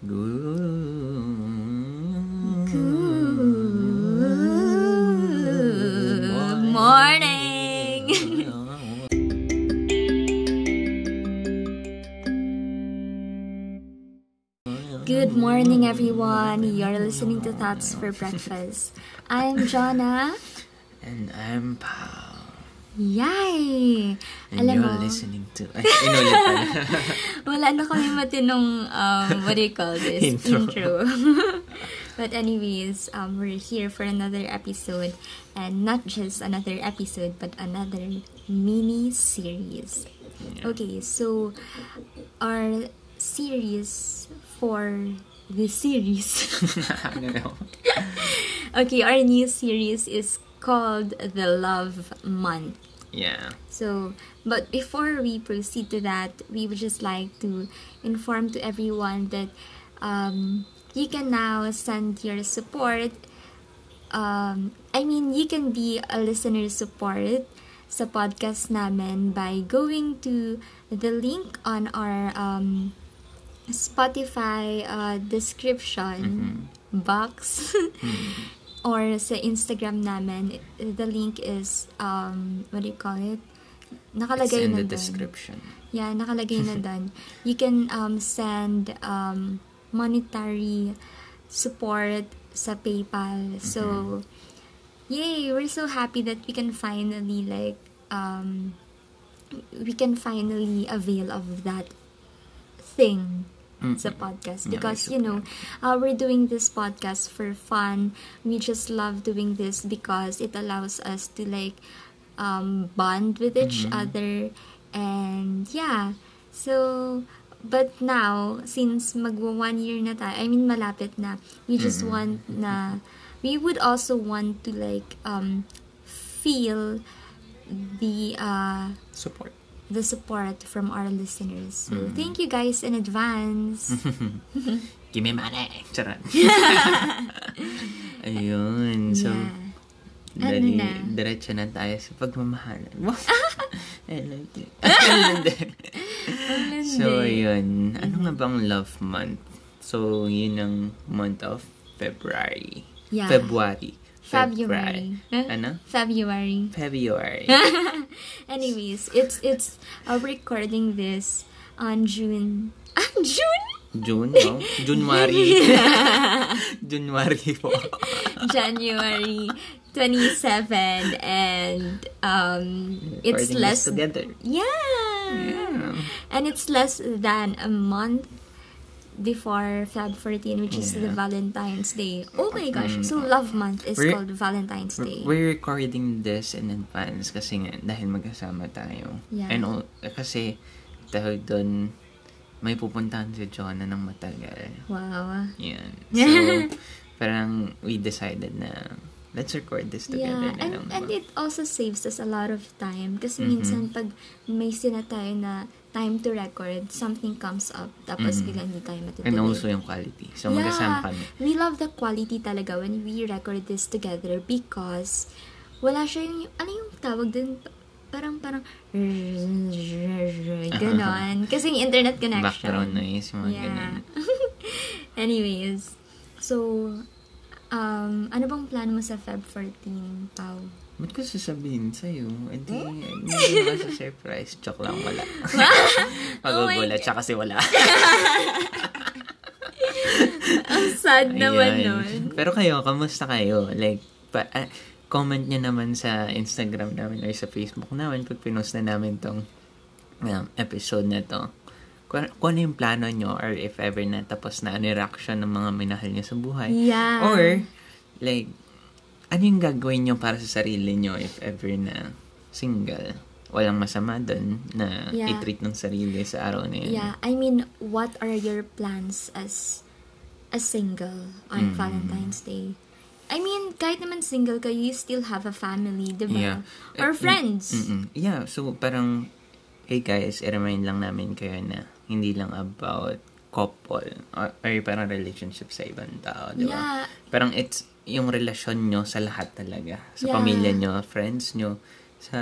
Good morning. Good morning, everyone. You're listening to Thoughts for Breakfast. I'm Jonna. And I'm Pao. Yay! And Alam you're mo, listening to... Ay, inulit pala. wala na kami matinong, um, what do you call this? Intro. but anyways, um, we're here for another episode. And not just another episode, but another mini series. Okay, so our series for the series. okay, our new series is called The Love Month. Yeah. So, but before we proceed to that, we would just like to inform to everyone that um, you can now send your support. Um, I mean, you can be a listener support sa podcast namin by going to the link on our um, Spotify uh, description box or sa Instagram namin. The link is, um, what do you call it? It's Nakalagay in na the dun. description. Yeah, nakalagay na dun. You can um, send um, monetary support sa PayPal. So, yay! We're so happy that we can finally like um, we can finally avail of that thing sa podcast. Yeah, because we're you know uh, we're doing this podcast for fun. We just love doing this because it allows us to like um, bond with each other. And yeah. So but now since magwa one year na tayo I mean malapit na we just want na we would also want to like um feel the uh Support. The support from our listeners. So, thank you guys in advance. Give me money. Charot. Ayun. So, Yeah. dali, Ano na? diretso na tayo sa pagmamahalan. Wow. I like it. So, ayun. Ano nga bang love month? So, yun ang month of February. Yeah. February. February. Huh? Ano? February. February. Anyways, it's it's uh, recording this on June. Ah, June? June, no? January. January po. January 27 and um it's Recording less together. yeah. Yeah. and it's less than a month before Feb 14 which is the Yeah. Valentine's Day. Oh my gosh. So love month is We're- called Valentine's Day. We're recording this in advance kasi nga, dahil magkasama tayo. Yeah. And all, kasi, dahil doon, may pupuntahan si Jonah ng matagal. Wow. Yan. So, parang we decided na, let's record this together Yeah, and, and ba? it also saves us a lot of time. Kasi Mhm. minsan pag may sina tayo na time to record, something comes up, tapos Mhm. biglang hindi tayo matutuloy. And also yung quality. So, magkasama kami. we love the quality talaga when we record this together because wala siya yung, ano yung tawag dun? Parang, parang, ganon. Kasi yung internet connection. Background noise, mga Yeah. ganun. Anyways, so, um, ano bang plano mo sa Feb 14, Pau? Ba't ko sasabihin sa'yo? Eh di, hindi naman sa surprise. Joke lang, wala. Oh Magugulat siya kasi wala. Ang sad naman Ayan. nun. Pero kayo, kamusta kayo? Like, pa, ah, comment nyo naman sa Instagram namin or sa Facebook namin pag pinost na namin tong um, episode na to. Kung, kung ano yung plano nyo or if ever na tapos na ano yung reaction ng mga minahal nyo sa buhay. Yeah. Or, like, ano yung gagawin nyo para sa sarili nyo if ever na single? Walang masama dun na Yeah. i-treat ng sarili sa araw na yun. Yeah, I mean, what are your plans as a single on Mm. Valentine's Day? I mean, kahit naman single ka, you still have a family, di ba? Yeah. Or Eh, friends. Mm-mm. Yeah, so parang, hey guys, i-remind lang namin kayo na hindi lang about couple or, or parang relationship sa ibang tao, di ba? Yeah. Parang it's yung relasyon nyo sa lahat talaga. Sa Yeah. pamilya nyo, friends nyo, sa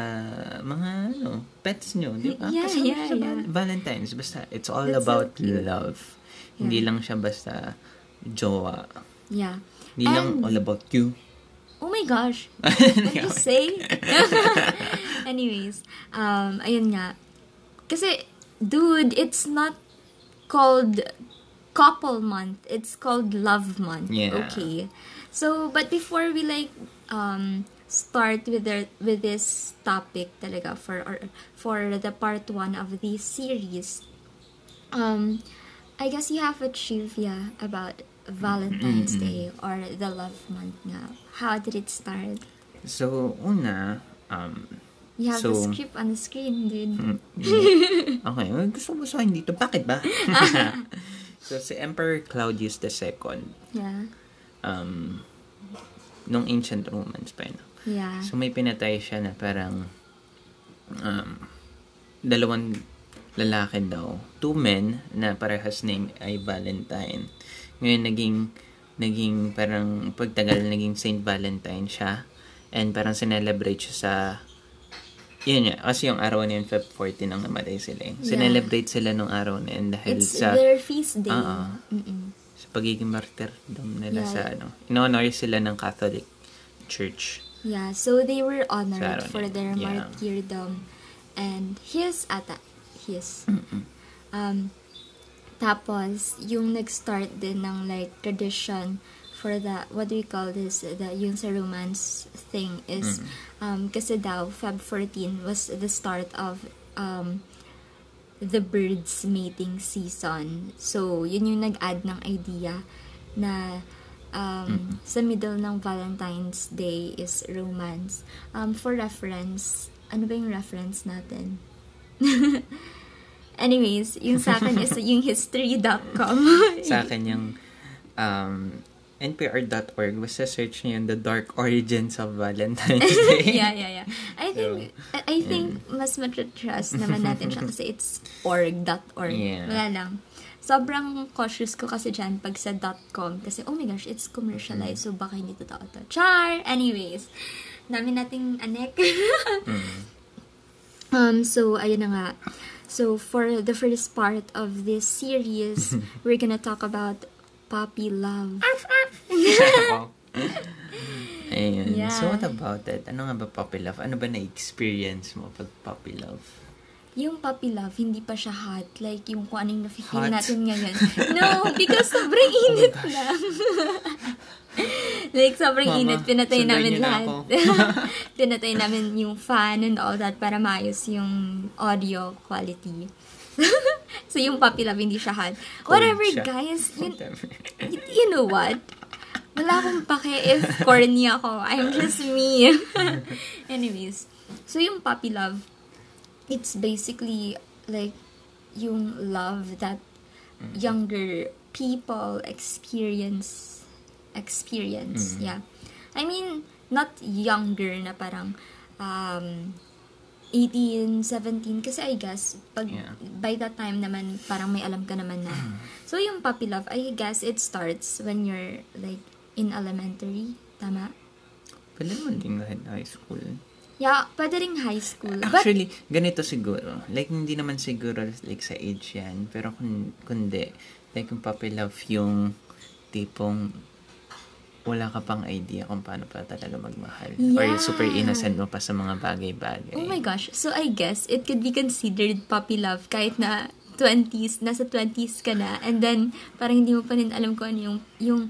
mga ano, pets nyo, di ba? Yeah, Kasama yeah, sa yeah. Val- Valentine's, basta it's all That's so about cute. love. Hindi lang siya basta jowa. Yeah. Hindi lang And- all about you. Oh my gosh. What you say? Anyways, um, ayun nga. Kasi, dude, it's not called couple month. It's called love month. Yeah. Okay. So, but before we like um start with the with this topic talaga for or for the part one of this series, um, I guess you have a trivia about Valentine's Day or the love month nga. How did it start? So, una, um, You have So- the script on the screen, dude. Mm, okay, well, gusto mo basahin dito. Bakit ba? so, si Emperor Claudius II, Yeah. Um, nung ancient Romans pa yun. Yeah. So, may pinatay siya na parang um, dalawang lalaki daw. Two men na parehas name ay Valentine. Ngayon, naging naging parang pagtagal naging Saint Valentine siya. And parang sinelebrate siya sa yun nga, kasi yung araw na yun, Feb 14 ang namatay sila. eh. Yeah. Sinelebrate sila nung araw na yun dahil It's sa, their feast day. Oo. Mm-mm. Sa pagiging martyrdom nila Yeah. sa ano. In-honor sila ng Catholic Church. Yeah, so they were honored for their Yeah. martyrdom. And his ata, his. Um, tapos, yung nag-start din ng like tradition for the, what do we call this, the, yung sa romance thing is, um, kasi daw, Feb 14 was the start of, um, the birds mating season. So, yun yung nag-add ng idea na um, sa middle ng Valentine's Day is romance. Um, for reference, ano ba yung reference natin? Anyways, yung sa akin is yung history.com. Sa akin yung um, npr.org, basta search niyo The Dark Origins of Valentine's Day. yeah, yeah, yeah. I think, I I think mas matrust naman natin siya kasi it's org.org. Yeah. Wala lang. Sobrang cautious ko kasi dyan pag sa .com kasi, oh my gosh, it's commercialized so baka hindi totoo to. Char! Anyways, dami nating anek. um, so, ayun na nga. So, for the first part of this series, we're gonna talk about puppy love. Ayun. Yeah. So, what about it? Ano nga ba puppy love? Ano ba na-experience mo pag puppy love? Yung puppy love, hindi pa siya hot. Like, yung kung anong nafe-feel Hot? natin ngayon. No, because sobrang init lang. like, sobrang Mama, init. Pinatay namin na lahat. ako. Pinatay namin yung fan and all that para maayos yung audio quality. so, yung puppy love, hindi siya hot. Whatever, siya. guys. Yun, Whatever. y- you know what? Wala akong pake if corny ako. I'm just me. Anyways, so yung puppy love, it's basically like yung love that younger people experience experience Mm. yeah i mean not younger na parang um 18 17 kasi i guess pag Yeah. by that time naman parang may alam ka naman na so yung puppy love i guess it starts when you're like in elementary tama Pwede naman din kahit high school. yeah pwede ring high school but Actually, ganito siguro. Like, hindi naman siguro like sa age yan. Pero kun, kundi, like yung puppy love yung tipong wala ka pang idea kung paano pa talaga magmahal. Or Yeah. super innocent mo pa sa mga bagay-bagay. Oh my gosh. So I guess it could be considered puppy love kahit na 20s, nasa 20s ka na, and then parang hindi mo pa rin alam kung ano yung, yung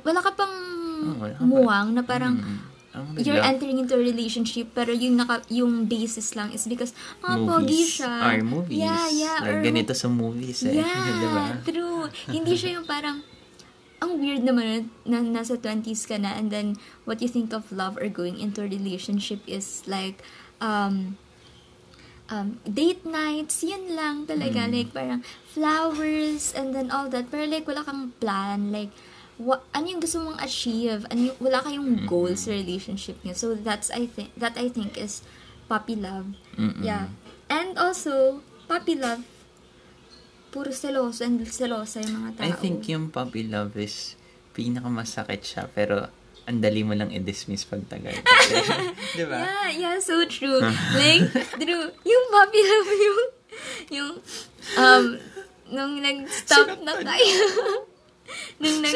wala ka pang Oh, wala ka pa. muwang na parang Mm. Ang you're bigla. entering into a relationship pero yung naka, yung basis lang is because pogi movies. siya. Or movies. Yeah, yeah. Like, or, ganito sa movies eh. Yeah, diba? true. Hindi siya yung parang ang weird naman na nasa 20s ka na and then what you think of love or going into a relationship is like um um, date nights, yun lang talaga. Like, parang flowers and then all that. Pero like, wala kang plan. Like, wa- ano yung gusto mong achieve? Ano yung, wala kayong goals sa relationship niyo. So, that's, I think, that I think is puppy love. Mm-mm. Yeah. And also, puppy love, puro seloso and selosa yung mga tao. I think yung puppy love is pinakamasakit siya pero ang dali mo lang i-dismiss pag tagal. Di ba? Yeah, yeah, so true. like, true. Yung puppy love, yung, yung, um, nung nag-stop na kayo. nung nag...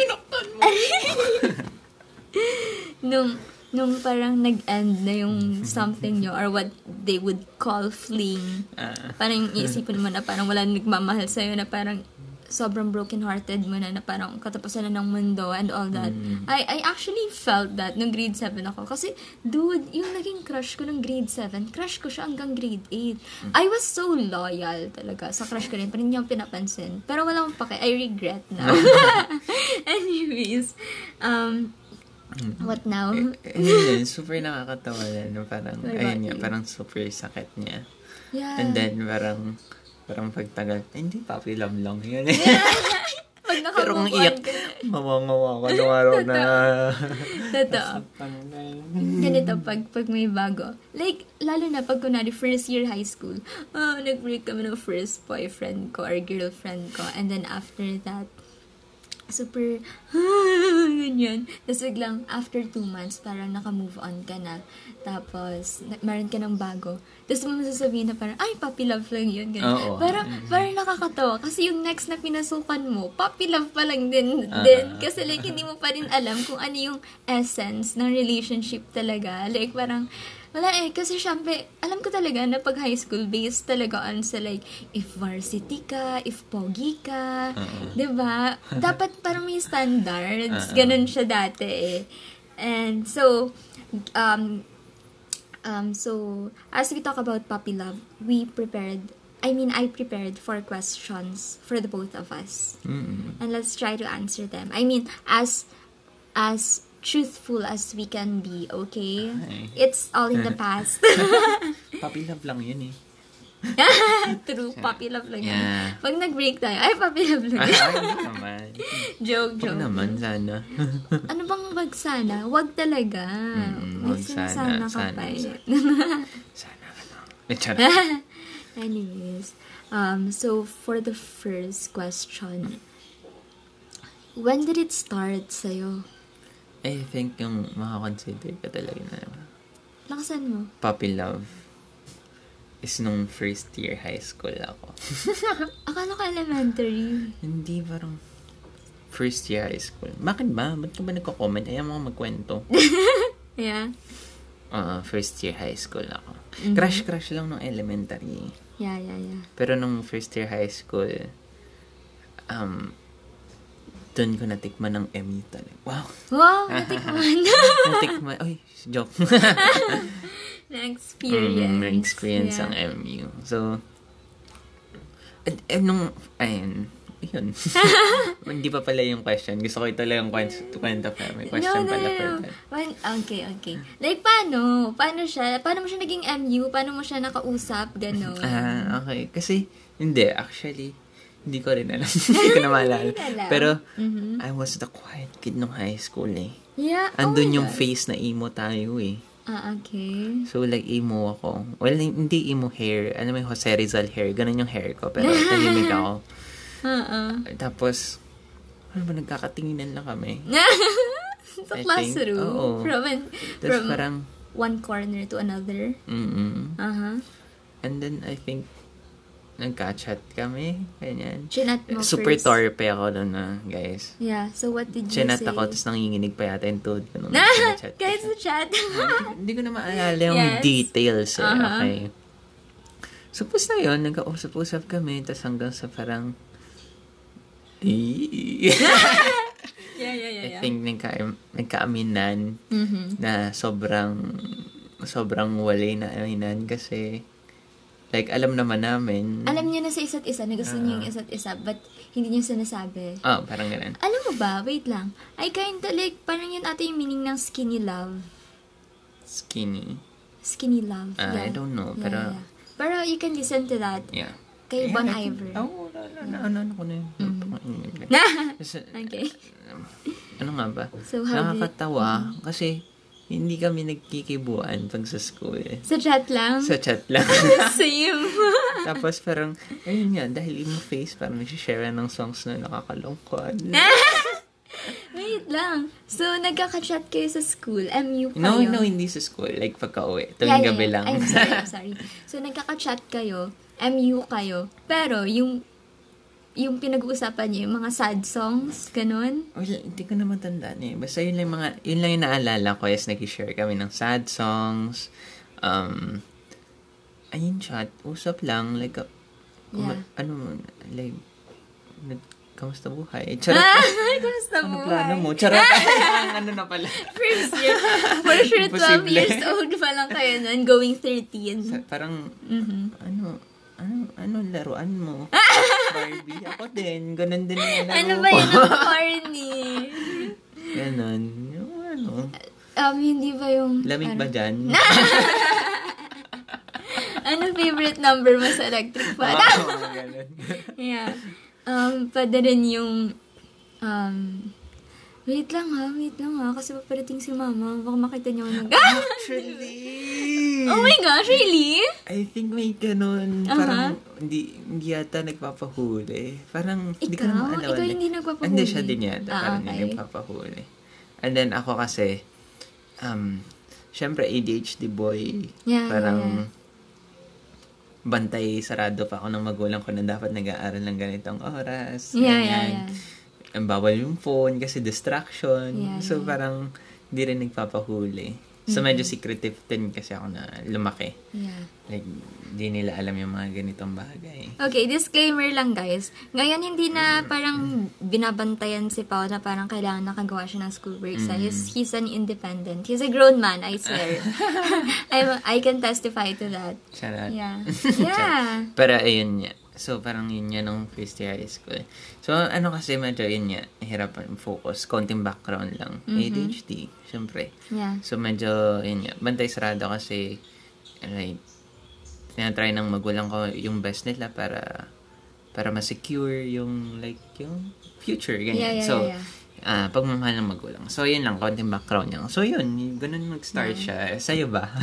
nung, nung parang nag-end na yung something nyo or what they would call fling. Ah. Parang iisipin mo na parang wala nagmamahal sa'yo na parang sobrang broken-hearted mo na na parang katapusan na ng mundo and all that. Mm. I I actually felt that nung grade 7 ako. Kasi, dude, yung naging crush ko nung grade 7, crush ko siya hanggang grade 8. I was so loyal talaga sa crush ko rin. Hindi niya pinapansin. Pero wala akong pake. I regret now. Anyways, um, what now? Eh, yun, super nakakatawa na. No? Parang, about ayun nga, parang super sakit niya. Yeah. And then, parang, parang pagtagal, eh, hindi, puppy love lang yun eh. Pag Pero kung iyak, mawangawa ka nung araw na. Totoo. Ganito, pag, pag may bago. Like, lalo na pag kunwari first year high school, oh, nag-break kami ng first boyfriend ko or girlfriend ko. And then after that, super, ganyan. Tapos biglang, after two months, parang naka-move on ka na. Tapos, na- meron ka ng bago. Tapos mo sasabihin na parang, ay, puppy love lang yun. Ganyan. Oo. Parang, parang nakakatawa. Kasi yung next na pinasukan mo, puppy love pa lang din. Ah. din. Kasi like, hindi mo pa rin alam kung ano yung essence ng relationship talaga. Like, parang, wala eh. Kasi syempre, alam ko talaga na pag high school, based talaga on sa like, if varsity ka, if pogi ka, Oo. 'di ba Dapat parang may standards. Oo. Ganun siya dati eh. And so, um, um, so, as we talk about puppy love, we prepared, I mean, I prepared four questions for the both of us. Mm. And let's try to answer them. I mean, as, as truthful as we can be, okay? Ay. It's all in the past. Puppy love lang yun eh. True, puppy love lang yun. Yeah. Pag nag-break tayo, ay, puppy love lang yun. ay, naman. joke, Huwag joke. naman, sana. Ano bang wag sana? Wag talaga. Mm, wag sinasana sana, ka sana, eh. sana, ano. Eh, charot. Anyways, um, so for the first question, when did it start sa'yo? I think yung makakonsider ka talaga na Lakasan mo. puppy love is nung first year high school ako. Akala ko elementary. Hindi parang first year high school. Bakit ba? Ba't ka ba nagko-comment? Ayaw mo magkwento. Yeah. Ah, first year high school ako. Mhm. Crush-crush lang nung elementary. Yeah, yeah, yeah. Pero nung first year high school, um, doon ko natikman ng MU talaga. Wow! Wow, natikman. natikman. Ay, joke. Na-experience. Mm, na-experience Yeah. ang MU. So, eh, eh, nung, ayun, yun. Hindi pa pala yung question. Gusto ko ituloy yung kwento, pa. May question no, no, pala no, for no. that. Okay, okay. Like, paano? Paano siya? Paano mo siya naging MU? Paano mo siya nakausap? Ganon. Ah, okay. Kasi, hindi, actually, hindi ko rin alam. hindi ko na maalala. Pero, Mhm. I was the quiet kid nung high school eh. Yeah. oh Andun my yung God. face na emo tayo eh. Ah, okay. So, like, emo ako. Well, hindi emo hair. Ano may Jose Rizal hair. Ganun yung hair ko. Pero, tahimik ako. Uh-uh. Tapos, ano ba, nagkakatinginan lang kami. Sa I think, classroom. oo. From, an- Tapos from parang, one corner to another. mm Uh-huh. And then, I think, nagka-chat kami. Ganyan. Chinat mo Super first. torpe ako doon na, guys. Yeah. So, what did you Chinat say? ako, tapos nanginginig pa yata yung tuhod ko nung chat. Guys, sa chat. Hindi ko na maalala yung Yes. details eh. Uh-huh. Okay. So, tapos na yun, nagka-usap-usap kami, tapos hanggang sa parang, Eh. yeah, yeah, yeah, I yeah. think nagka, nagkaaminan Mhm. na sobrang sobrang walay na aminan kasi like alam naman namin Alam niyo na sa isa't isa na gusto niyo yung Ah. isa't isa, but hindi niyo sinasabi. oh parang ganun Alam mo ba, wait lang. I kinda like, parang yun ata yung meaning ng skinny love. skinny Skinny love. Ah, yeah. I don't know, Yeah, pero- yeah. Pero you can listen to that. yeah Kay Yeah, Bon Iver. oh na na na ano ko na yun Mhm. Kasi, okay. ano nga ba So, how nakakatawa kasi hindi kami nagkikibuan pag sa school Sa chat lang? sa chat lang Same. tapos parang ayun nga dahil emo face parang nag-share ng songs na nakakalungkot Wait lang. So, nagkaka-chat kayo sa school. MU kayo? No, no, hindi sa school. Like, pagka-uwi. Tuwing Yeah, yeah, gabi yeah. lang. I'm sorry, I'm sorry. So, nagkaka-chat kayo. MU kayo. Pero, yung yung pinag-uusapan niyo, yung mga sad songs, ganun. Well, hindi ko na matandaan eh. Basta yun lang, mga, yun lang yung naalala ko is nag-share kami ng sad songs. Um, ayun siya, usap lang. Like, uh, kuma- ano, like, nag, kamusta buhay? Charot. Ah, kamusta ano buhay? plano mo? Charot. Ano na pala. First year. For sure, 12 Imposible. years old pa lang kayo nun, going 13. Sa- parang, Mhm. ano, ano, ano laruan mo? Barbie? Ako din. Ganon din yung laro Ano ba yun ang corny? Ganon. Yung ano. Um, hindi ba yung... Lamig ano, ba dyan? Ano favorite number mo sa electric fan? Oo, ganon. yeah. Um, pwede rin yung... Um, wait lang ha, wait lang ha, kasi paparating si mama. Baka makita niyo ako nag... Actually! oh my gosh, really? I think may ganun. Aha. Parang hindi, hindi yata nagpapahuli. Parang hindi ko Ikaw? naman alam. Ikaw hindi nagpapahuli? Hindi siya din yata. Ah, parang okay. hindi nagpapahuli. And then ako kasi, um, syempre ADHD boy. Yeah, parang yeah, yeah. bantay sarado pa ako ng magulang ko na dapat nag-aaral ng ganitong oras. Yeah, yeah, ganyan. yeah. Ang bawal yung phone kasi distraction. Yeah, so yeah. parang hindi rin nagpapahuli. So medyo secretive din kasi ako na lumaki. Yeah. Like, di nila alam yung mga ganitong bagay. Okay, disclaimer lang guys. Ngayon hindi na parang binabantayan si Pao na parang kailangan nakagawa siya ng schoolwork. sa He's, he's an independent. He's a grown man, I swear. I'm, I can testify to that. Charot. Yeah. Yeah. Pero ayun nga. So, parang yun nga nung first year high school. So, ano kasi medyo yun nga, hirapan focus. Konting background lang. ADHD, syempre. Yeah. So, medyo, yun nga, bantay sarado kasi, like, tinatry ng magulang ko yung best nila para, para ma-secure yung, like, yung future, ganyan. Yeah, yeah, so, yeah, yeah. ah pagmamahal ng magulang. So, yun lang, konting background niya. So, yun, ganun mag-start siya. Sa'yo ba?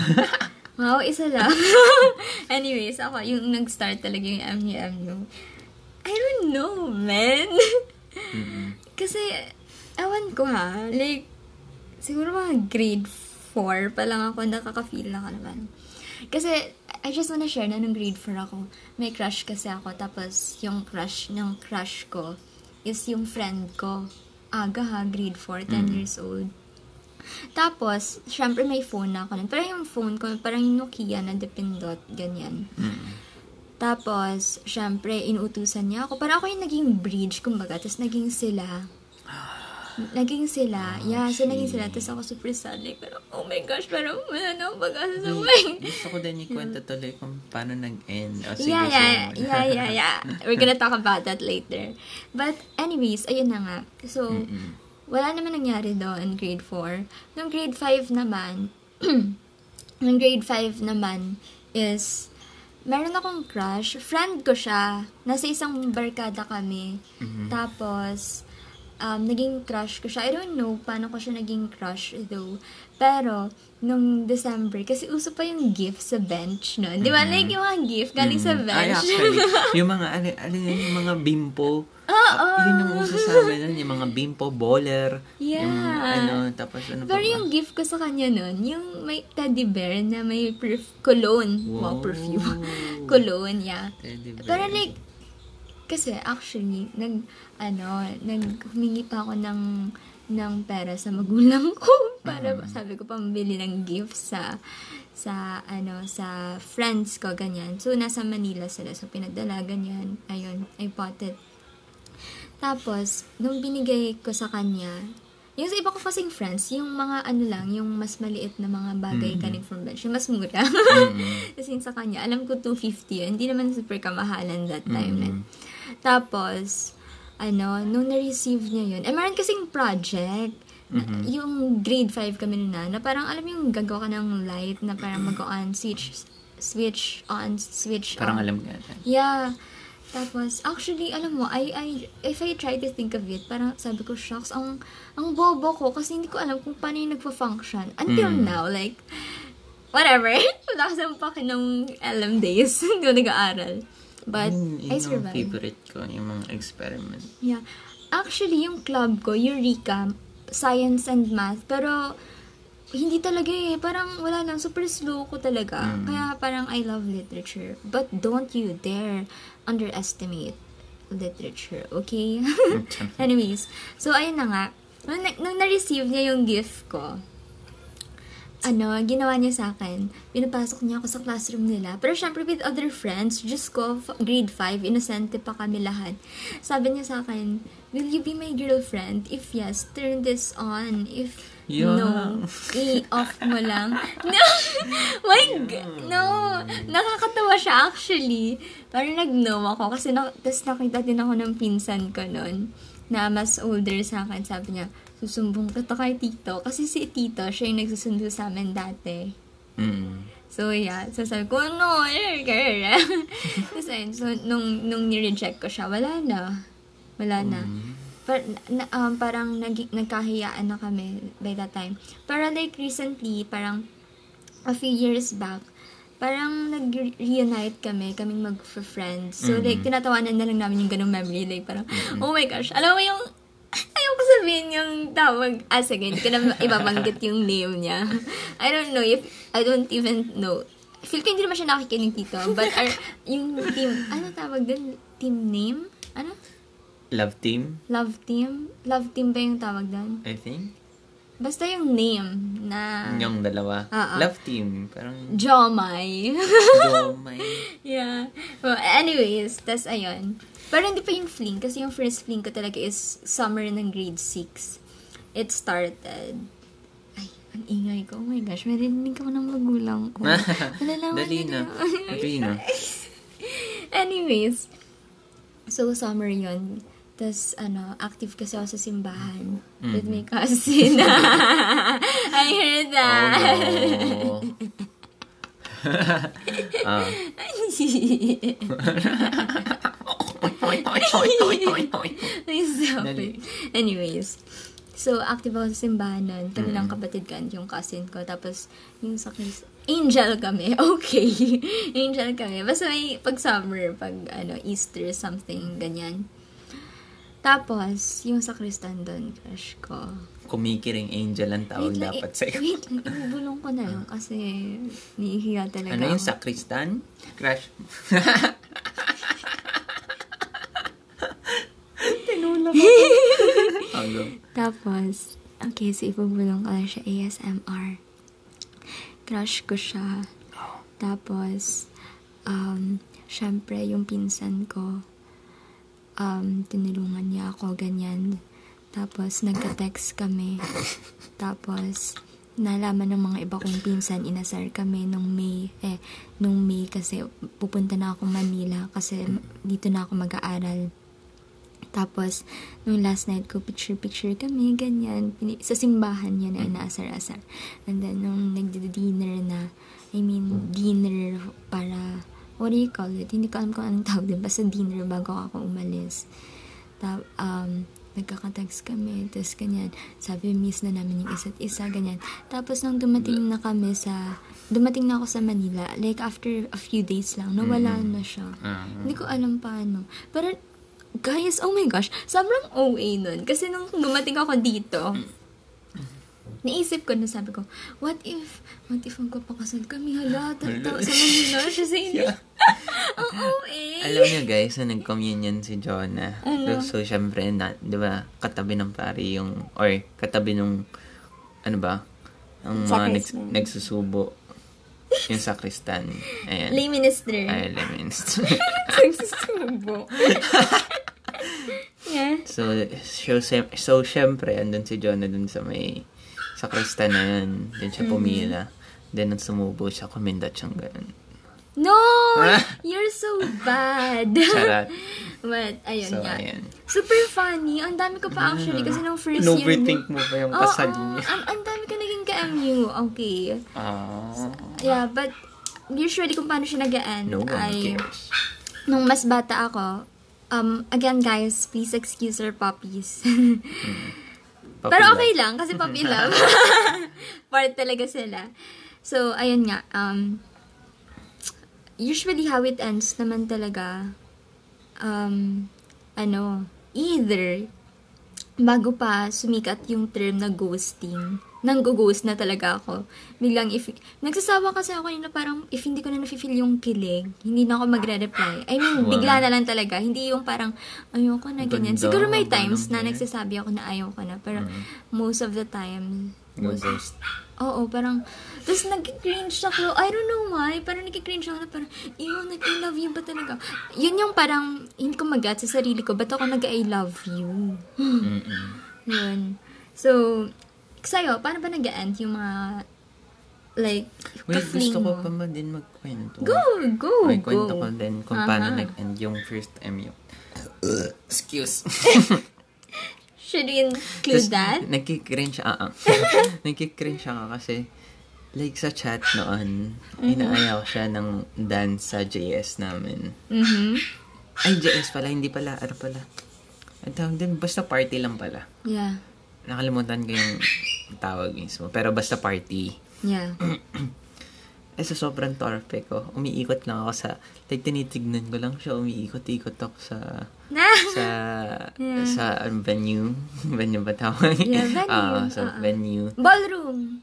Wow, isa lang. Anyways, ako, yung nag-start talaga yung MU-MU. Know, man. Kasi, awan ko ha, like, siguro mga grade 4 pa lang ako, nakaka-feel na ka naman. Kasi, I just wanna share na nung grade 4 ako, may crush kasi ako, tapos yung crush ng crush ko is yung friend ko. Aga ha, grade 4, 10 years old. Tapos, syempre may phone na ako nun. Pero yung phone ko, parang yung Nokia na depindot, ganyan. Tapos, syempre, inuutusan niya ako. Parang ako yung naging bridge, kumbaga. Tapos, naging sila. Naging sila. Yeah, so naging sila. Tapos ako super sad. Like, parang, oh my gosh, parang wala na akong pag-asa sa buhay. Gusto ko din ikwento tuloy kung paano nag-end. O, sige, Yeah, yeah, yeah, yeah, yeah. We're gonna talk about that later. But anyways, ayun na nga. So, wala naman nangyari doon grade 4. Nung grade 5 naman, nung grade 5 naman is, meron akong crush. Friend ko siya. Nasa isang barkada kami. Tapos, um, naging crush ko siya. I don't know paano ko siya naging crush though. Pero, nung December, kasi uso pa yung gift sa bench nun. Di ba? Like yung mga gift galing sa Mm. Ay, bench. actually, yung mga, ano, ano yun, yung mga bimpo. Oo. Yun yung uso sa amin nun, yung mga bimpo, baller. Yeah. Yung, ano, tapos ano pa Pero ba? yung gift ko sa kanya nun, yung may teddy bear na may perf- cologne. Wow. Wow, perfume. cologne, yeah. Teddy bear. Pero like, kasi actually, nag, ano, nag, humingi pa ako ng, ng pera sa magulang ko para sabi ko pambili ng gift sa sa ano sa friends ko ganyan. So nasa Manila sila so pinagdala ganyan. Ayun, I bought it. Tapos nung binigay ko sa kanya, yung sa iba ko kasing friends, yung mga ano lang, yung mas maliit na mga bagay galing from bench, yung mas mura. Kasi yung sa kanya, alam ko 250 yun. Hindi naman super kamahalan that time. eh. Tapos, ano, nung na-receive niya yun, eh, meron kasing project, na- yung grade 5 kami na, na parang alam yung gagawa ka ng light na parang mag-on, switch, switch on, switch Parang on. alam ko yata. Yeah. Tapos, actually, alam mo, I, I, if I try to think of it, parang sabi ko, shocks, ang, ang bobo ko kasi hindi ko alam kung paano yung nagpa-function. Until Mm. now, like, whatever. Wala kasi ang paki ng LM days. hindi ko nag-aaral. But, yun I yung survived. favorite ko, yung mga experiment. Yeah. Actually, yung club ko, Eureka, science and math, pero hindi talaga eh. Parang wala lang. Super slow ko talaga. Mm. Kaya parang I love literature. But don't you dare underestimate literature, okay? Anyways, so ayun na nga. Nung, nung na-receive niya yung gift ko, ano, ginawa niya sa akin, pinapasok niya ako sa classroom nila. Pero syempre with other friends, just ko, grade 5, inosente pa kami lahat. Sabi niya sa akin, will you be my girlfriend? If yes, turn this on. If Yeah. no, i-off mo lang. No! My g- no! Nakakatawa siya actually. Parang nag-no ako kasi na, tas nakita din ako ng pinsan ko nun na mas older sa akin. Sabi niya, susumbong ka to kay tito. Kasi si tito, siya yung nagsusundo sa amin dati. Mm. So, yeah. So, sabi ko, no, girl. Tapos, ayun. So, nung, nung ni-reject ko siya, wala na. Wala na. Par, na, um, parang nag, nagkahiyaan na kami by that time. Pero like recently, parang a few years back, parang nag-reunite kami, kaming mag-friends. So, Mhm. like, tinatawanan na lang namin yung ganong memory. Like, parang, oh my gosh, alam mo yung, ayaw ko sabihin yung tawag, ah, sige, hindi ko na ibabanggit yung name niya. I don't know if, I don't even know. Feel ko hindi naman siya nakikinig dito. But, our, yung team, ano tawag dun? Team name? Ano? Love team, Love team? Love team ba yung tawag doon? I think. Basta yung name na Yung dalawa. Ah. Love team. Parang Jomai. Jomay. yeah. Well, anyways, tas ayun. Pero hindi pa yung fling kasi yung first fling ko talaga is summer ng grade 6. It started ay, ang ingay ko. Oh my gosh, may rinig ako ng magulang ko. Malalaman Dali na. Dali na. Anyways, so summer yun. Tapos, ano, active kasi ako sa simbahan with my cousin. I heard that. Oh, no. ah. Ay, stop Dali. it. Anyways, so active ako sa simbahan nun. Kami Mm. lang kapatid ko, and yung cousin ko. Tapos, yung sa Chris, angel kami. Okay. angel kami. Basta may pag summer, pag ano, Easter, something, ganyan. Tapos, yung sa Kristan doon, crush ko. Kumikiring angel ang tawag Wait lang, dapat i- sa'yo. Wait lang, ibubulong ko na lang kasi nihihiya talaga Ano yung ako. sakristan? Crush. Ano? Tapos, okay, so ibubulong ko lang siya ASMR. Crush ko siya. Tapos, um, syempre, yung pinsan ko, um, tinulungan niya ako, ganyan. Tapos, nagka-text kami. Tapos, nalaman ng mga iba kong pinsan, inasar kami nung May, eh, nung May kasi pupunta na ako Manila kasi dito na ako mag-aaral. Tapos, nung last night ko, picture-picture kami, ganyan. Pini- Sa simbahan niya na inaasar-asar. And then, nung nagdi-dinner na, I mean, dinner para, what do you call it? Hindi ko alam kung anong tawag din. Basta dinner bago ako umalis. Ta- um, nagkaka-text kami, tapos ganyan. Sabi, miss na namin yung isa't isa, ganyan. Tapos, nung dumating na kami sa, dumating na ako sa Manila, like after a few days lang, nawala na siya. Ah. Hindi ko alam paano. Pero, guys, oh my gosh, sobrang OA nun. Kasi nung dumating ako dito, naisip ko na sabi ko, what if, what if magpapakasal kami hala, tata, sa Manila, siya sa inyo. Ang OA. Alam niyo guys, na nag-communion si Jonah. Ano? So, syempre, na, di ba, katabi ng pari yung, or katabi nung, ano ba, ang mga nags, Sacristan. nagsusubo. Yung sakristan. Ayan. Lay minister. Ay, lemons. Nagsusubo. yeah. so, so, so, syempre, andun si Jonah dun sa may sakristan na yun. Doon siya pumila. Then, nung sumubo siya, kumindat siyang ganun. No! You're so bad. Charot. But, ayun So, nga. ayan. Super funny. Ang dami ko pa actually kasi nung first year. Overthink mo pa yung Oo, kasal niya. Ang, ang dami ko naging ka-MU. Okay. Ah, Yeah, but usually kung paano siya nag-end no one ay cares. nung mas bata ako, um, again guys, please excuse our puppies. Pero Papila. okay lang kasi puppy love. Part talaga sila. So, ayun nga, um, usually how it ends naman talaga, um, ano, either, bago pa sumikat yung term na ghosting, nanggo-ghost na talaga ako. Biglang if, nagsasawa kasi ako yun na parang if hindi ko na nafe-feel yung kilig, hindi na ako magre-reply. I mean, Wow. bigla na lang talaga. Hindi yung parang, ayoko na ganyan. Ganda, Siguro may times na naman. nagsasabi ako na ayoko na. Pero most of the time, most, ghost. Oo, parang, tapos nag-cringe ako. I don't know why. Parang nag-cringe ako na parang, ew, nag-I love you ba talaga? Yun yung parang, hindi ko mag sa sarili ko, ba't ako nag-I love you? Yun. So, sa'yo, paano ba nag-end yung mga, like, Wait, ka-fling gusto ko mo? pa ba din magkwento? Go, go, May go. kwento ko din kung paano Aha. nag-end yung first time yung... Excuse. Should we include that? Nagkikringe, ah, ah. Nagkikringe ako kasi like sa chat noon, inaaya ko siya ng dance sa JS namin. Mm-hmm. Ay, JS pala, hindi pala, ano pala. Ang tawag din, basta party lang pala. Yeah. Nakalimutan ko yung tawag mismo. Pero basta party. Yeah. Eh, sa sobrang torpe ko, umiikot lang ako sa, like, tinitignan ko lang siya, umiikot-ikot ako sa, sa, Yeah. sa um, venue. venue ba tawag? Yeah, venue. Ah, sa Oo. venue. Ballroom!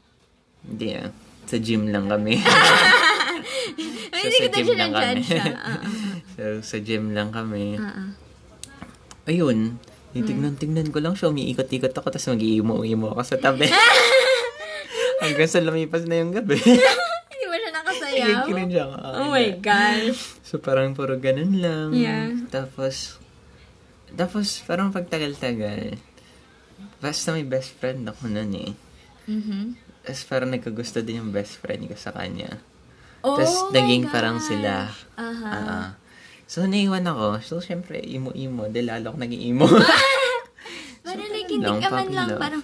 Hindi ah. Sa gym lang kami. Ay, So, hindi sa gym lang kami. siya. Ah, so, sa gym lang kami. ah. Ayun, titignan-tignan ko lang siya, umiikot-ikot ako, tapos mag-iimo-imo ako sa tabi. Hanggang sa lumipas na yung gabi. Hindi mo siya nakasayaw? Nagkikringe ako. Oh my gosh. So, parang puro ganun lang. Yeah. Tapos, tapos, parang pagtagal-tagal, basta may best friend ako nun eh. Mm-hmm. Tapos parang nagkagusto din yung best friend ko sa kanya. Oh Tapos naging gosh. parang sila. Aha. Ah. So, naiwan ako. So, syempre, imo-imo. Dahil lalo ako nag-imo. Parang like, hindi ka man lang love. parang,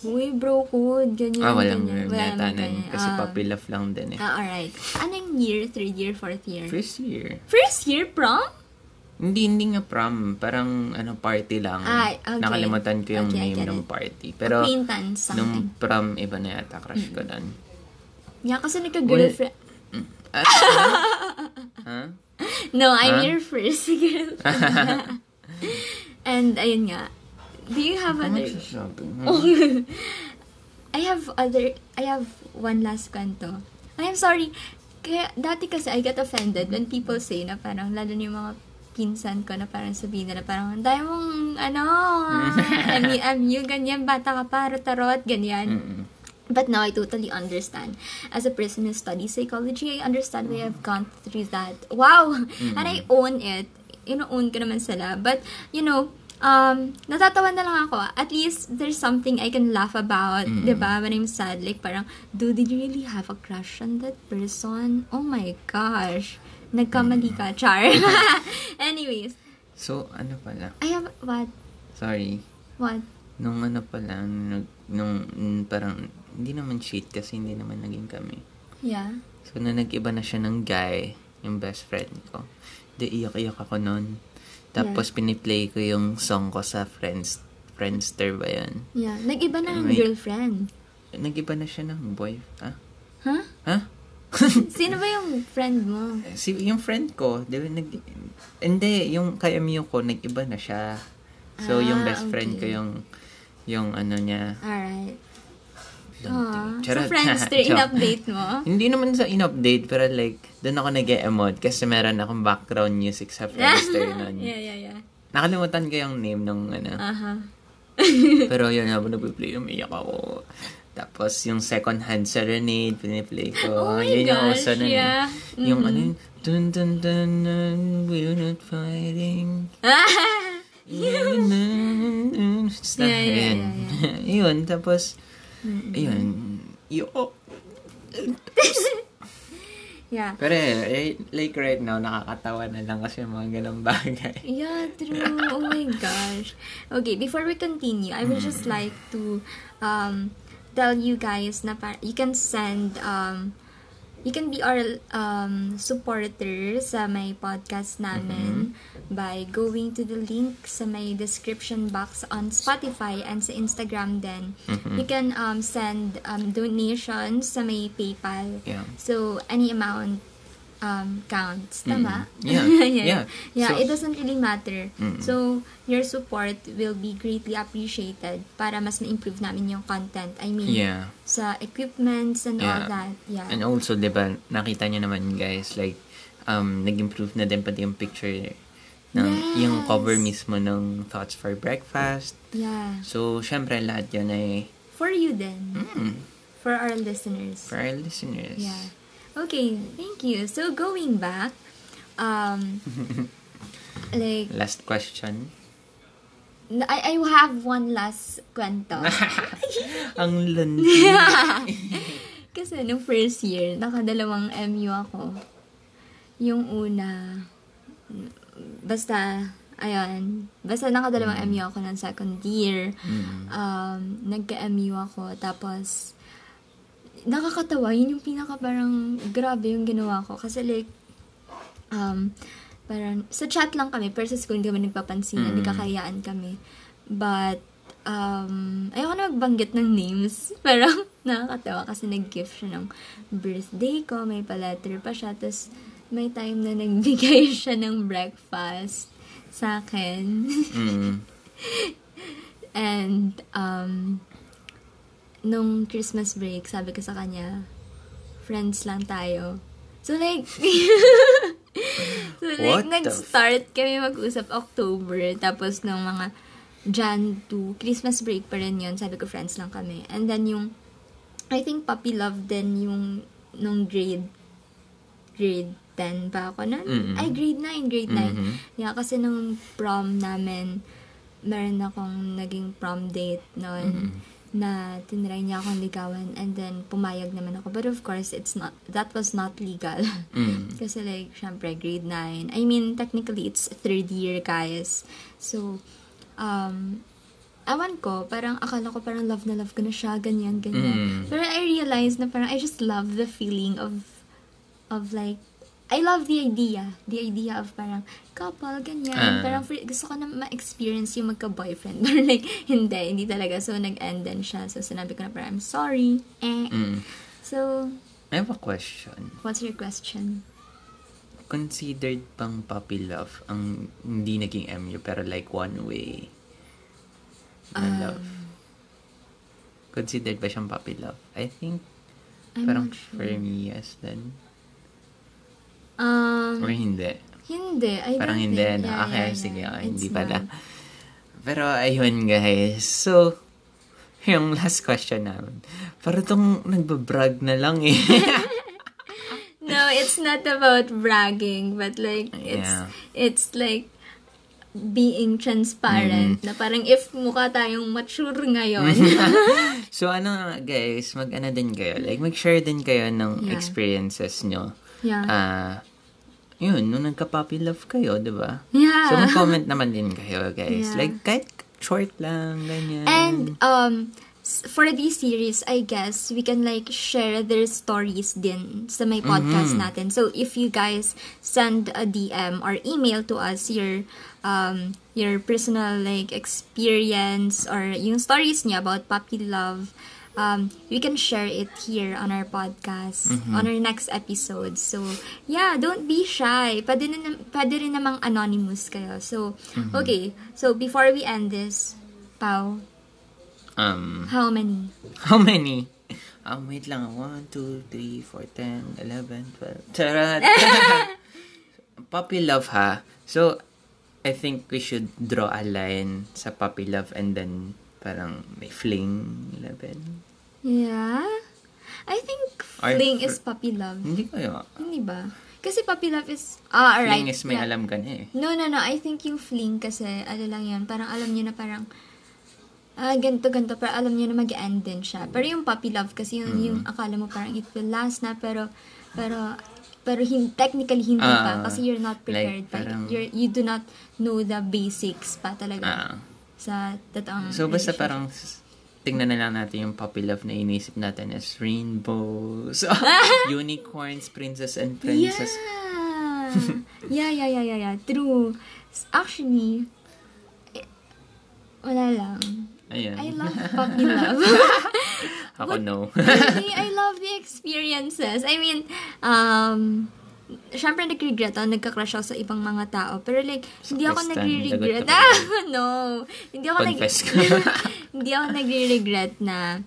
Uy, bro code, ganyan, ah, walang ganyan. wala tanan. ganyan. Kasi Ah. puppy love lang din eh. Ah, alright. Anong year? Third year, fourth year? First year. First year prom? Hindi, hindi nga prom. Parang, ano, party lang. Ah, okay. Nakalimutan ko yung Okay, name ng party. Pero, Acquaintance, something. nung prom, iba na yata crush ko doon. Yeah, kasi nagka-girlfriend. At, ha? ha? No, I'm Huh? your first girlfriend. And, ayun nga. Do you have Ano other... magsasabi? I have other, I have one last kwento. I'm sorry. Kaya, dati kasi I get offended when people say na parang, lalo na yung mga pinsan ko na parang sabihin nila parang, dahil mong, ano, MU, MU, ganyan, bata ka pa, tarot, ganyan. Mm-mm. But now I totally understand. As a person who studies psychology, I understand why I've gone through that. Wow! And I own it. Ino-own ko naman sila. But, you know, um, natatawa na lang ako. At least, there's something I can laugh about. Mm. 'di ba When I'm sad. Like, parang, dude, did you really have a crush on that person? Oh my gosh. Nagkamali ka, Char. Anyways, So, ano pala? I have, what? Sorry. What? Nung ano pala, nung, nung mm, parang, hindi naman cheat kasi hindi naman naging kami. Yeah. So, na nag-iba na siya ng guy, yung best friend ko. Di, iyak-iyak ako nun. Tapos, piniplay ko yung song ko sa Friends, Friendster ba yun? Yeah. Nag-iba na ng May- girlfriend. Nag-iba na siya ng boy. Ha? Huh? Ha? Sino ba yung friend mo? si, yung friend ko, di ba, nag, hindi, yung kay Amiyo ko, nag-iba na siya. So, yung Ah, best friend ko, okay. yung, yung ano niya, Alright. Aww. So, Charot. Friendster, Joke. in-update mo? Hindi naman sa in-update, pero like, doon ako nag emote kasi meron akong background music sa Friendster nun. yeah, yeah, yeah. Nakalimutan ko yung name nung ano. Aha. pero yun, habang nag-play, umiyak ako. Tapos, yung second hand serenade, piniplay ko. Oh my yun yung gosh, uso nun. yeah. Yung Mhm. ano yun, dun dun dun dun, we're not fighting. Stuff, Yeah, yeah, yun. yeah, yun, tapos, yun, yo, yeah. Pero eh, like right now, nakakatawa na lang kasi yung mga ganang bagay. Yeah, true. Oh my gosh. Okay, before we continue, I would just like to um, tell you guys na par- you can send um, you can be our um, supporter sa may podcast namin by going to the link sa may description box on Spotify and sa Instagram din. You can um, send um, donations sa may PayPal. Yeah. So, any amount um, counts. Tama? Mm. Yeah. yeah. Yeah. Yeah, So- it doesn't really matter. Mm. So, your support will be greatly appreciated para mas ma-improve namin yung content. I mean, Yeah. sa equipments and all Yeah. that. Yeah. And also, di ba, nakita niyo naman guys, like, um, nag-improve na din pati yung picture ng, yung Yes. cover mismo ng Thoughts for Breakfast. yeah. So, syempre, lahat yun ay For you then. mm, For our listeners. for our listeners. Yeah. Okay, thank you. So, going back, um, like, Last question. I, I have one last kwento. Ang lundi. Kasi nung first year, nakadalawang MU ako. Yung una, basta, ayun, basta nakadalawang MU ako ng second year. Mm. Um, nagka-MU ako, tapos, nakakatawa, yun yung pinaka parang grabe yung ginawa ko. Kasi like, um, parang, sa chat lang kami, pero sa school hindi kami nagpapansin, Mm. nagkakayaan kami. But, um, ayoko na magbanggit ng names. Pero, nakakatawa kasi nag-gift siya ng birthday ko, may pa-letter pa siya, tapos may time na nagbigay siya ng breakfast sa akin. Mm. And, um, nung Christmas break, sabi ko sa kanya, friends lang tayo. So, like, so, like, What nag-start kami mag-usap October, tapos nung mga Jan to Christmas break pa rin yun, sabi ko, friends lang kami. And then yung, I think puppy love din yung, nung grade, grade 10 pa ako na? Mm-mm. Ay, grade 9, grade 9. Mhm. Yeah, kasi nung prom namin, meron akong naging prom date noon na tinry niya akong ligawan and then pumayag naman ako. But of course, it's not, that was not legal. Mm. kasi like, syempre, grade 9. I mean, technically, it's third year, guys. So, um, awan ko, parang akala ko parang love na love ko na siya, ganyan, ganyan. Mm. Pero I realized na parang I just love the feeling of, of like, I love the idea. The idea of parang couple, ganyan. Ah. parang for, gusto ko na ma-experience yung magka-boyfriend. Or like, hindi, hindi talaga. So, nag-end din siya. So, sinabi ko na parang, I'm sorry. Eh. Mm. So, I have a question. what's your question? Considered pang puppy love ang hindi naging MU pero like one way na Um, love? Considered ba siyang puppy love? I think I'm parang sure. for me yes then. Um, Or hindi. hindi. I Parang don't hindi. think. na, Yeah, okay, yeah, sige. yeah. ah, hindi It's pala. not. Pero ayun guys. So, yung last question namin. Parang tong nagbabrag na lang eh. No, it's not about bragging, but like it's Yeah. it's like being transparent na parang if mukha tayong mature ngayon. so ano guys, mag-ano din kayo. Like mag-share din kayo ng Yeah. experiences nyo. yeah. Ah, yun, nung nagka-puppy love kayo, di ba? yeah. So, mag-comment naman din kayo, guys. Yeah. Like, kahit short lang, ganyan. And um for this series, I guess we can like share their stories din sa may podcast Mhm. natin. So if you guys send a DM or email to us your um your personal like experience or yung stories niya about puppy love, um we can share it here on our podcast on our next episode. So yeah, don't be shy. Pwede, na, pwede rin namang anonymous kayo. So okay, so before we end this, Pau, um, How many? how many? Um, wait lang. 1, 2, 3, 4, 10, 11, 12. Charat! puppy love, ha? So, I think we should draw a line sa puppy love and then parang may fling 11. Yeah? I think Or fling is puppy love. Hindi kaya. Hindi ba? Kasi puppy love is... Ah, alright. Fling is may yeah. alam ka na eh. No, no, no. I think yung fling kasi, ano lang yan, parang alam niyo na parang, ah, ganito, ganito, pero alam niyo na mag-end din siya. Pero yung puppy love kasi, yung, Mm. yung akala mo parang it will last na, pero, pero, pero hin- technically hindi Ah, pa kasi you're not like, prepared pa. parang- You're, you do not know the basics pa talaga Ah. sa totoong So, basta parang tingnan na lang natin yung puppy love na inisip natin as rainbows, unicorns, princess and princess. Yeah. yeah, yeah, yeah, yeah, yeah. True. Actually, eh, wala lang. Ayan. I love puppy love. Ako no. Really, I love the experiences. I mean, um, syempre nag-regret ako, nagka-crush ako sa ibang mga tao. Pero like, hindi ako nagre-regret. Ah, no. Hindi ako nag hindi ako nagre-regret na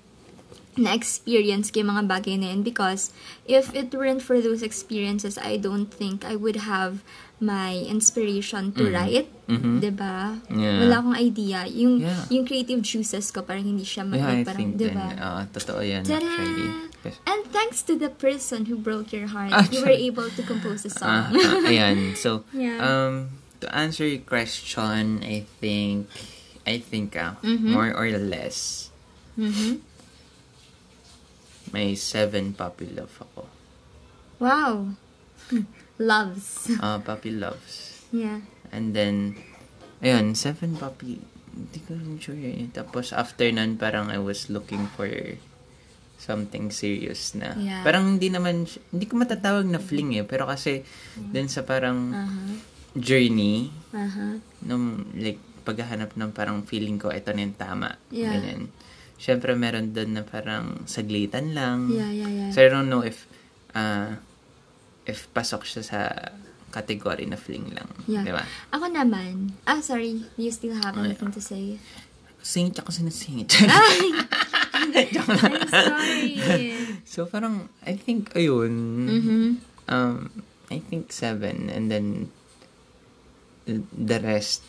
na-experience ko yung mga bagay na yun because if it weren't for those experiences, I don't think I would have my inspiration to write. Mhm. 'Di ba? Yeah. Wala akong idea. Yung Yeah. yung creative juices ko parang hindi siya Yeah, I mag parang, think 'di ba? Oo, totoo yan Ta-da! actually. Yes. And thanks to the person who broke your heart, Ah, you were able to compose a song. ah, ayan. So, Yeah. um, to answer your question, I think, I think, ah, Mhm. more or less, Mhm. may seven puppy love ako. Wow. Loves. Ah, puppy loves. Yeah. And then, ayun, seven puppy, hindi ko rin sure. Tapos, after nun, parang I was looking for something serious na. Yeah. Parang hindi naman, hindi ko matatawag na fling eh. Pero kasi, dun sa parang Uh-huh. journey, Uh-huh. nung like paghahanap ng parang feeling ko ito na yung tama. Yeah. Ganyan. Siyempre meron doon na parang saglitan lang. Yeah, yeah, yeah. So I don't know if uh, if pasok siya sa category na fling lang. Yeah. Di ba? Ako naman. Ah, sorry. You still have Okay. anything to say? Singit ako sinasingit. Ay! I'm sorry. so parang, I think, ayun. mm-hmm. Um, I think seven. And then, the rest,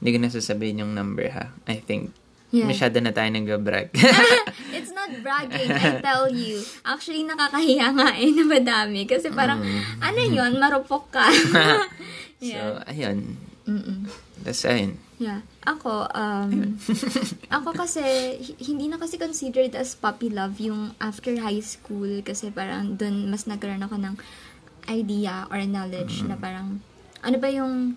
hindi ko na sasabihin yung number ha. I think, Yeah. masyado na tayo nag-brag. It's not bragging, I tell you. Actually, nakakahiya nga eh na madami. Kasi parang, ano yun, marupok ka. So, yeah. ayun. Mm-mm. Ayun. Yeah. Ako, um, ako kasi, hi- hindi na kasi considered as puppy love yung after high school kasi parang dun mas nagkaroon ako ng idea or knowledge na parang, ano ba yung,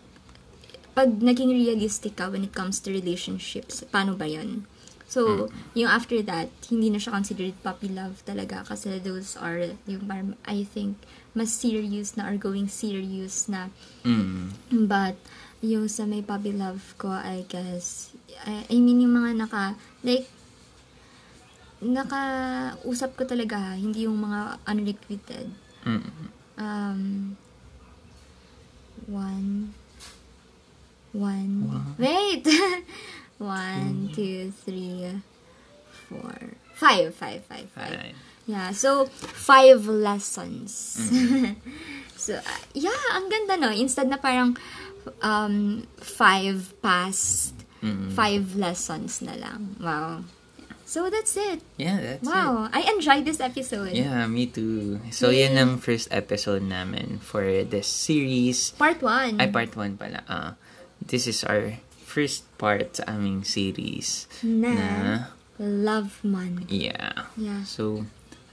pag naging realistic ka when it comes to relationships, paano ba yun? So, yung after that, hindi na siya considered puppy love talaga kasi those are yung parang, I think, mas serious na or going serious na Mm. But, yung sa may puppy love ko, I guess, I, I mean, yung mga naka, like, naka-usap ko talaga, hindi yung mga unrequited. Mm. Um, one, one, Wow. wait! one, two, three, four, five, five, five, five. Fine. Yeah, so, five lessons. Mm-hmm. so, uh, yeah, ang ganda no. Instead na parang um, five past, Mm. five lessons na lang. Wow. So, that's it. Yeah, that's it. wow. I enjoyed this episode. Yeah, me too. So, yan ang first episode namin for this series. Part one. Ay, part 1 pala. Ah, this is our first part sa aming series. na, Na, Love Month. yeah. Yeah. So,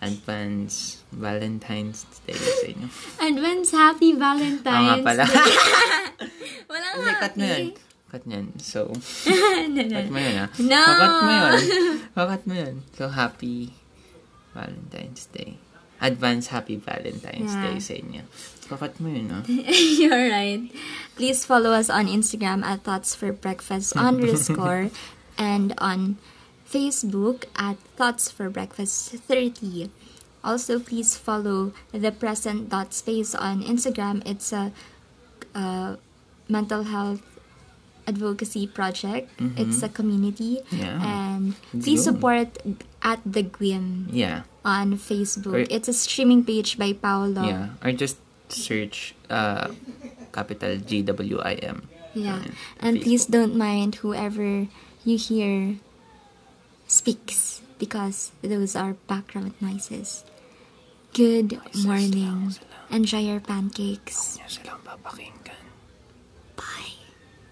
advance Valentine's Day sa inyo. Advance Happy Valentine's nga pala. Day. Walang Hindi, cut mo happy. yun. Cut mo yun. So, no, no. cut mo yun ah. No. Cut mo yun. Cut mo yun. So, happy Valentine's Day. Advance Happy Valentine's Yeah. Day sa inyo. Kakat mo yun ah. You're right. Please follow us on Instagram at Thoughts for Breakfast underscore and on Facebook at Thoughts for Breakfast 30. Also, please follow the present dot space on Instagram. It's a, uh mental health advocacy project. It's a community, Yeah. and please Yun. support at the Gwim Yeah. on Facebook. Or- it's a streaming page by Paolo. Yeah. Or just search uh, capital G-W-I-M. Yeah. on And please don't mind whoever you hear speaks because those are background noises. Good morning. Enjoy your pancakes. Huwag silang papakinggan.